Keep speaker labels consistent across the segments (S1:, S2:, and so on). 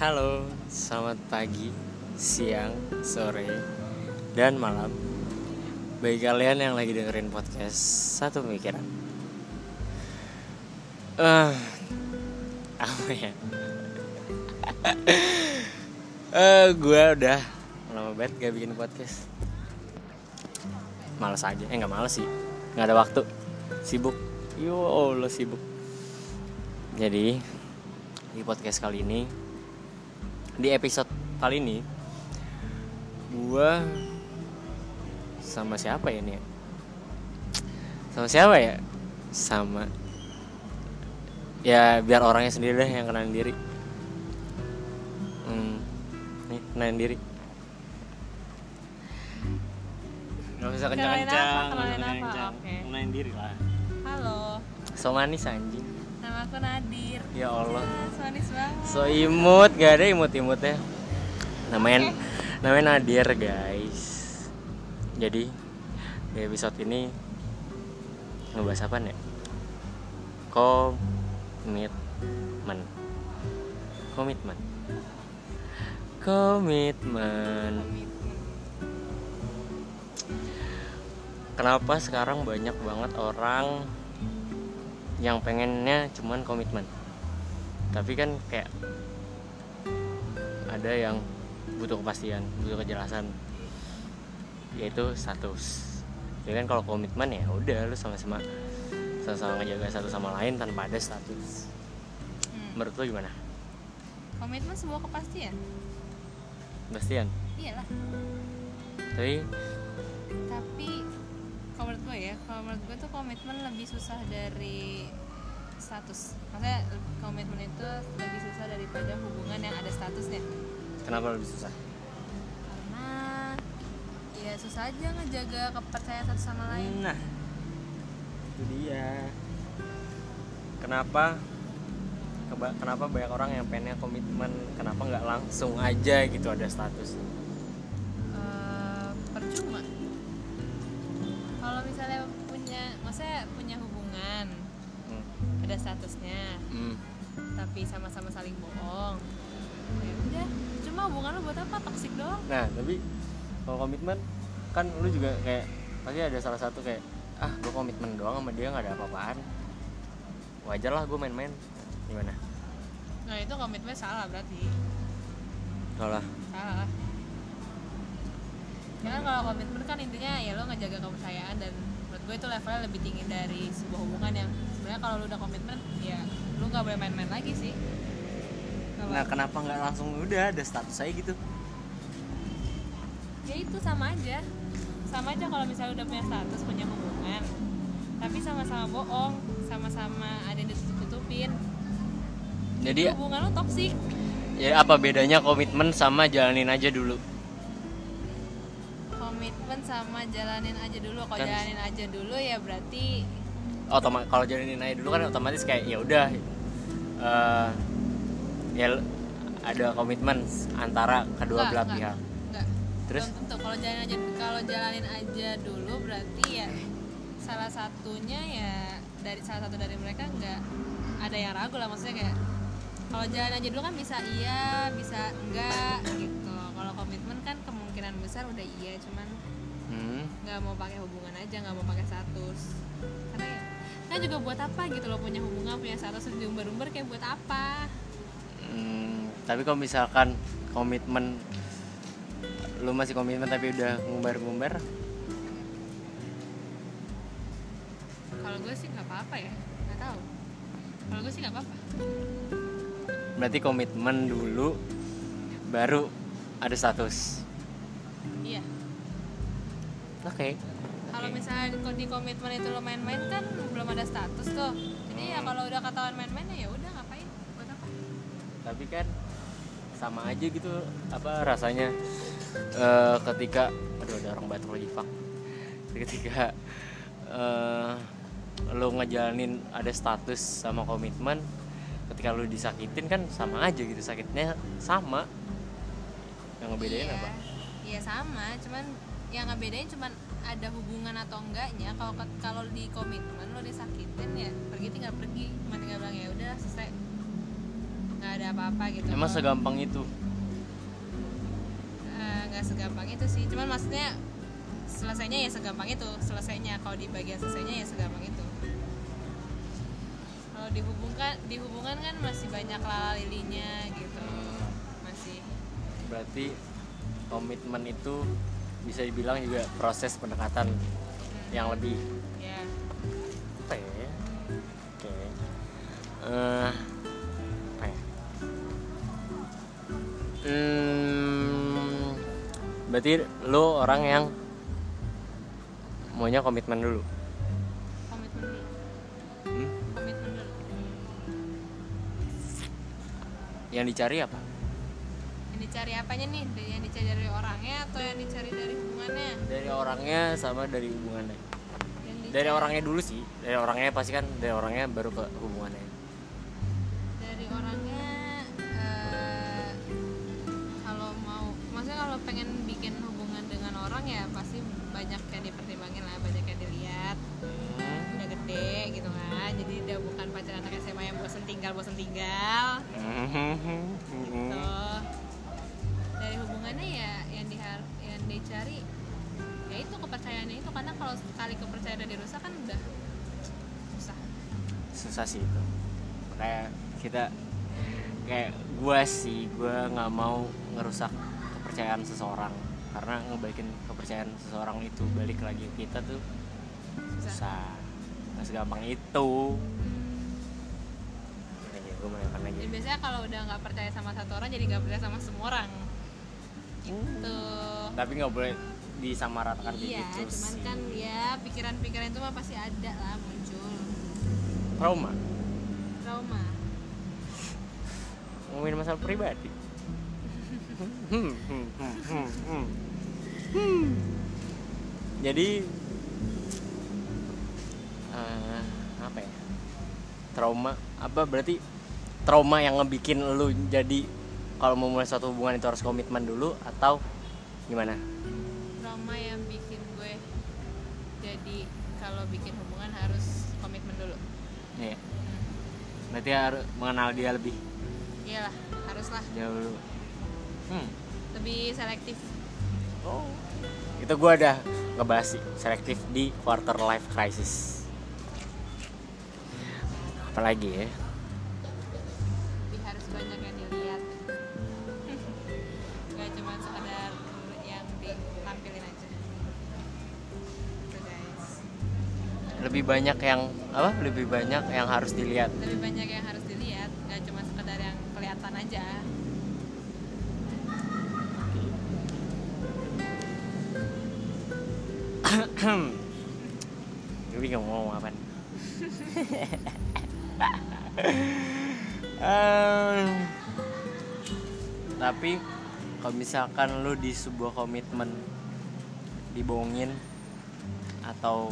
S1: Halo, selamat pagi, siang, sore, dan malam. Bagi kalian yang lagi dengerin podcast Satu Pemikiran. Eh, Apa ya? Eh, gue udah lama banget gak bikin podcast. Males aja, eh gak males sih. Gak ada waktu, sibuk. Yo Allah sibuk. Jadi di podcast kali ini di episode kali ini gua sama siapa ya nih ya? sama siapa ya? Sama. Ya biar orangnya sendiri deh yang kenalin diri. Hmm, nih kenalin diri. Gak usah kencang-kencang
S2: Kenalin apa?
S1: diri lah.
S2: Halo,
S1: So manis anjing.
S2: Nama aku Nadir.
S1: Ya Allah.
S2: Ah, manis banget.
S1: So imut, gak ada imut-imutnya Namanya namanya Nadir guys. Jadi di episode ini Ngebahas apa nih? Komitmen. Komitmen. Komitmen. Kenapa sekarang banyak banget orang Yang pengennya cuman komitmen Tapi kan kayak Ada yang butuh kepastian, butuh kejelasan Yaitu status ya kan kalau komitmen ya udah lu sama-sama sama-sama ngejaga satu sama lain tanpa ada status
S2: Hmm.
S1: menurut lu gimana
S2: Komitmen sebuah kepastian.
S1: Bastian
S2: Iyalah.
S1: tapi
S2: Tapi kalau menurut gue ya, kalau menurut gue tuh komitmen lebih susah dari status. Maksudnya komitmen itu lebih susah daripada hubungan yang ada statusnya.
S1: kenapa lebih susah
S2: Karena ya susah aja ngejaga kepercayaan satu sama lain.
S1: nah itu dia kenapa keba- kenapa banyak orang yang pengennya komitmen kenapa nggak langsung aja gitu ada status
S2: Eh, percuma kalau misalnya punya maksudnya punya hubungan ada statusnya.
S1: Hmm.
S2: tapi sama-sama saling bohong. Ya udah. Cuma hubungan lo buat apa? Toksik doang.
S1: Nah, tapi kalau komitmen kan lu juga kayak pasti ada salah satu kayak ah gue komitmen doang sama dia nggak ada apa-apaan. Wajar lah gue main-main. Gimana?
S2: Nah itu komitmen salah berarti.
S1: Salah.
S2: Salah. Kan kalau komitmen kan intinya ya lo ngejaga kepercayaan dan menurut gue itu levelnya lebih tinggi dari sebuah hubungan yang sebenarnya kalau lo udah komitmen ya lo nggak boleh main-main lagi sih. Kalau-
S1: nah kenapa nggak langsung udah ada status saya gitu?
S2: Ya itu sama aja. Sama aja kalau misalnya udah punya status punya hubungan. Tapi sama-sama bohong sama-sama ada yang ditutup-tutupin.
S1: Jadi
S2: hubungan lo toksik
S1: ya apa bedanya komitmen sama jalanin aja dulu
S2: komitmen sama jalanin aja dulu. Kalau
S1: Kan-
S2: jalanin aja dulu ya berarti
S1: otomatis kalau jalanin aja dulu kan otomatis kayak ya udah. Eh, ya ada komitmen antara kedua
S2: Enggak,
S1: belah
S2: enggak.
S1: pihak.
S2: enggak.
S1: Terus?
S2: belum tentu. Kalau jalanin aja kalau jalanin aja dulu berarti ya salah satunya ya dari salah satu dari mereka nggak ada yang ragu lah. Maksudnya kayak kalau jalan aja dulu kan bisa iya bisa enggak gitu. Kalau komitmen kan kemungkinan besar udah iya cuman
S1: hmm.
S2: nggak mau pakai hubungan aja nggak mau pakai status. Karena ya kan juga buat apa gitu loh punya hubungan punya status diumbar-umbar kayak buat apa?
S1: Hmm, tapi kalau misalkan komitmen lu masih komitmen tapi udah ngumbar-ngumbar?
S2: Kalau gue sih nggak apa-apa ya nggak tahu. Kalau gue sih nggak apa-apa.
S1: Berarti komitmen dulu baru ada status
S2: iya.
S1: Oke.
S2: Kalau misalnya di- di komitmen itu lo main-main kan belum ada status tuh. Jadi ya
S1: Hmm.
S2: kalau udah ketahuan main-main ya udah ngapain? Buat apa?
S1: Tapi kan sama aja gitu apa rasanya. Eh, ketika aduh ada orang batuk lagi fuck. Ketika eh, lu ngejalanin ada status sama komitmen ketika lu disakitin kan sama aja gitu sakitnya sama. Yang ngebedain
S2: iya.
S1: apa
S2: iya sama. Cuman yang ngebedain cuman ada hubungan atau enggaknya. Kalau kalau di komitmen lo disakitin ya pergi tinggal pergi. Cuma tinggal bilang ya udah selesai. Nggak ada apa-apa gitu.
S1: Emang segampang itu?
S2: Eh, nggak segampang itu sih. Cuman maksudnya selesainya ya segampang itu. Selesainya. Kalau di bagian selesainya ya segampang itu. Kalau dihubungkan di hubungan kan masih banyak lalalinya gitu. Masih.
S1: Berarti komitmen itu bisa dibilang juga proses pendekatan yang lebih
S2: ya.
S1: apa ya? Oke. Eh, apa ya? Hmm, berarti lo orang yang maunya komitmen dulu?
S2: Komitmen dulu.
S1: Hmm?
S2: komitmen dulu.
S1: Yang dicari apa
S2: dicari apanya nih? Yang dicari dari orangnya atau yang dicari dari hubungannya?
S1: Dari orangnya sama dari hubungannya.
S2: Dicari.
S1: Dari orangnya dulu sih. Dari orangnya pasti kan dari orangnya baru ke hubungannya.
S2: Dari orangnya eh, kalau mau maksudnya kalau pengen bikin hubungan dengan orang ya pasti banyak yang dipertimbangin lah banyak yang dilihat.
S1: Hmm.
S2: udah gede gitu kan. Jadi udah bukan pacar anak SMA yang bosen tinggal bosen tinggal. Gitu dicari ya itu kepercayaannya itu. Karena kalau sekali kepercayaan dirusak kan udah susah.
S1: Susah sih itu. Kayak kita kayak gua sih gua nggak mau ngerusak kepercayaan seseorang. Karena ngebalikin kepercayaan seseorang itu balik lagi ke kita tuh
S2: susah.
S1: nggak segampang itu. Ini aja gue mau lagi
S2: jadi biasanya kalau udah nggak percaya sama satu orang jadi nggak percaya sama semua orang. Tuh
S1: tapi nggak boleh disamaratakan
S2: iya
S1: gitu
S2: cuman
S1: sih.
S2: kan ya pikiran-pikiran itu mah pasti ada lah muncul
S1: trauma
S2: trauma
S1: ngomongin masalah pribadi Hmm, hmm, hmm, hmm, hmm. Hmm. jadi eh, apa ya trauma apa berarti trauma yang ngebikin lu jadi kalau mau mulai suatu hubungan itu harus komitmen dulu atau gimana
S2: trauma yang bikin gue jadi kalau bikin hubungan harus komitmen dulu
S1: Iya. berarti harus mengenal dia lebih
S2: iyalah haruslah
S1: jauh dulu hmm.
S2: lebih selektif
S1: Oh. Itu gua ada ngebahas sih selektif di quarter life crisis. Apalagi ya?
S2: Lebih banyak yang
S1: apa? Lebih banyak yang harus dilihat.
S2: lebih banyak yang harus dilihat gak cuma sekedar yang kelihatan aja
S1: Gue bingung mau ngomong apa. Em, tapi kalau misalkan lu di sebuah komitmen dibohongin atau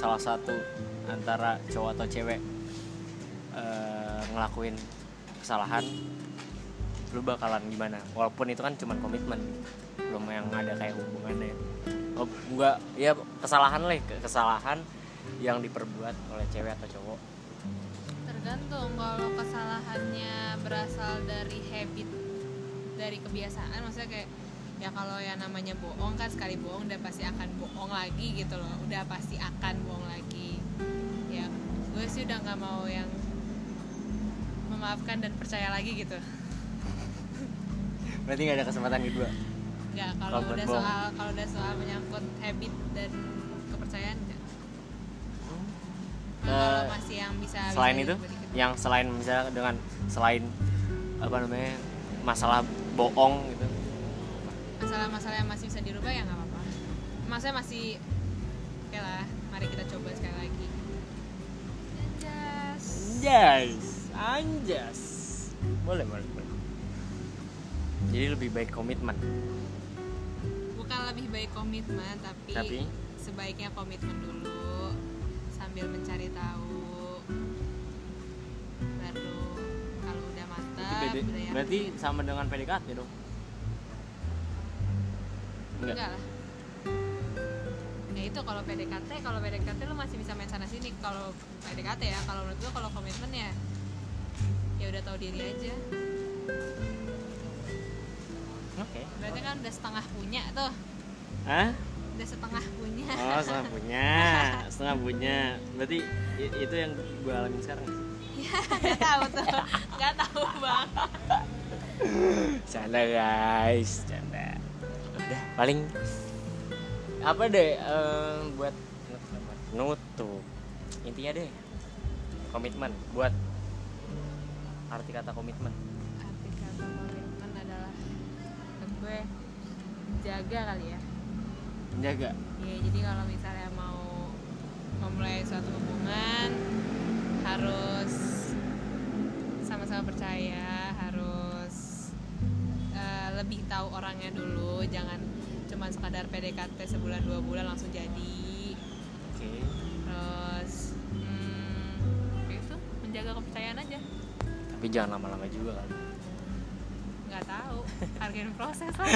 S1: salah satu antara cowok atau cewek eh, ngelakuin kesalahan lu bakalan gimana? Walaupun itu kan cuma komitmen belum yang ada kayak hubungannya. Oh, enggak ya kesalahan lah kesalahan yang diperbuat oleh cewek atau cowok.
S2: Tergantung kalau kesalahannya berasal dari habit dari kebiasaan maksudnya kayak ya kalau yang namanya bohong kan sekali bohong udah pasti akan bohong lagi gitu loh. Udah pasti akan bohong lagi. Ya gue sih udah nggak mau yang memaafkan dan percaya lagi gitu.
S1: Berarti nggak ada kesempatan kedua
S2: nggak kalau
S1: Kalau
S2: udah
S1: bohong.
S2: soal kalau udah soal menyangkut habit dan kepercayaan nggak. Nah, kalau
S1: Eh,
S2: masih yang bisa
S1: selain
S2: bisa
S1: itu
S2: dibalikin.
S1: yang selain misalnya dengan selain apa namanya masalah bohong gitu
S2: masalah-masalah yang masih bisa dirubah ya nggak apa-apa maksudnya masih oke lah mari kita coba sekali lagi Anjas.
S1: Anjas, anjas. Boleh, boleh, boleh. Jadi lebih baik komitmen.
S2: bukan lebih baik komitmen tapi,
S1: Tapi?
S2: sebaiknya komitmen dulu sambil mencari tahu baru kalau udah mantap
S1: berarti sama dengan PDKT dong. Enggak.
S2: enggak lah. Ya itu kalau PDKT kalau PDKT lu masih bisa main sana sini. Kalau PDKT ya kalau menurut gua kalau komitmen ya ya udah tahu diri aja.
S1: Oke.
S2: Berarti kan udah setengah punya tuh.
S1: Ah
S2: udah setengah punya.
S1: Oh setengah punya. Setengah punya. Berarti itu yang gue alamin sekarang
S2: nggak tahu tuh. Nggak tahu bang.
S1: Canda guys udah. Paling apa deh eh, buat nutup. Intinya deh komitmen. Buat arti kata komitmen.
S2: Arti kata komitmen adalah gue jaga kali ya.
S1: Menjaga?
S2: Ya jadi kalau misalnya mau memulai suatu hubungan harus sama-sama percaya lebih tahu orangnya dulu jangan cuma sekadar PDKT sebulan dua bulan langsung jadi.
S1: Oke.
S2: Terus hmm, itu menjaga kepercayaan aja.
S1: Tapi jangan lama-lama juga kan?
S2: Nggak tahu hargain proses lah.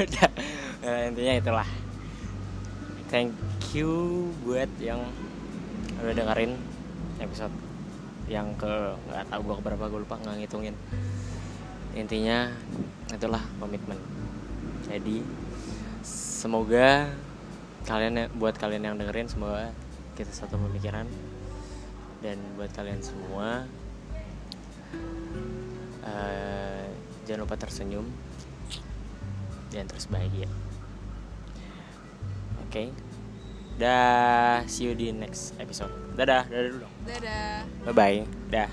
S1: Udah Eh, intinya itulah. Thank you buat yang udah dengerin episode yang ke nggak tahu gua keberapa gue lupa nggak ngitungin intinya itulah komitmen. Jadi semoga kalian ya- buat kalian yang dengerin semoga kita satu pemikiran. Dan buat kalian semua eh, jangan lupa tersenyum dan terus bahagia. Oke? Dah see you di next episode. Dadah. Dadah dulu
S2: dadah.
S1: Bye bye dah